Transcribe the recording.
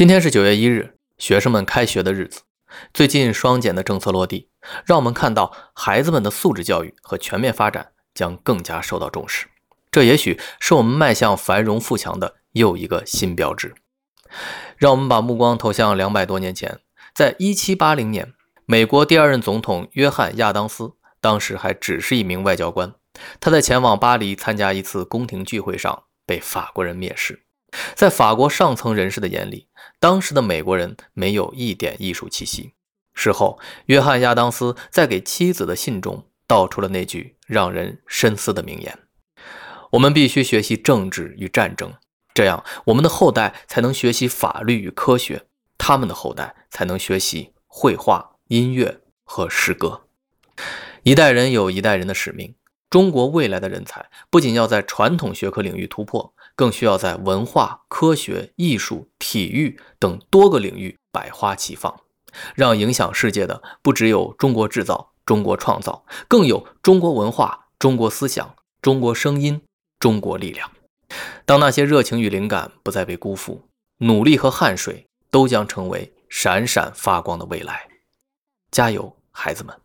今天是九月一日，学生们开学的日子。最近双减的政策落地，让我们看到孩子们的素质教育和全面发展将更加受到重视。这也许是我们迈向繁荣富强的又一个新标志。让我们把目光投向两百多年前，在一七八零年，美国第二任总统约翰·亚当斯当时还只是一名外交官，他在前往巴黎参加一次宫廷聚会上被法国人蔑视。在法国上层人士的眼里，当时的美国人没有一点艺术气息。事后，约翰·亚当斯在给妻子的信中道出了那句让人深思的名言：“我们必须学习政治与战争，这样我们的后代才能学习法律与科学，他们的后代才能学习绘画、音乐和诗歌。一代人有一代人的使命。中国未来的人才不仅要在传统学科领域突破。”更需要在文化、科学、艺术、体育等多个领域百花齐放，让影响世界的不只有中国制造、中国创造，更有中国文化、中国思想、中国声音、中国力量。当那些热情与灵感不再被辜负，努力和汗水都将成为闪闪发光的未来。加油，孩子们！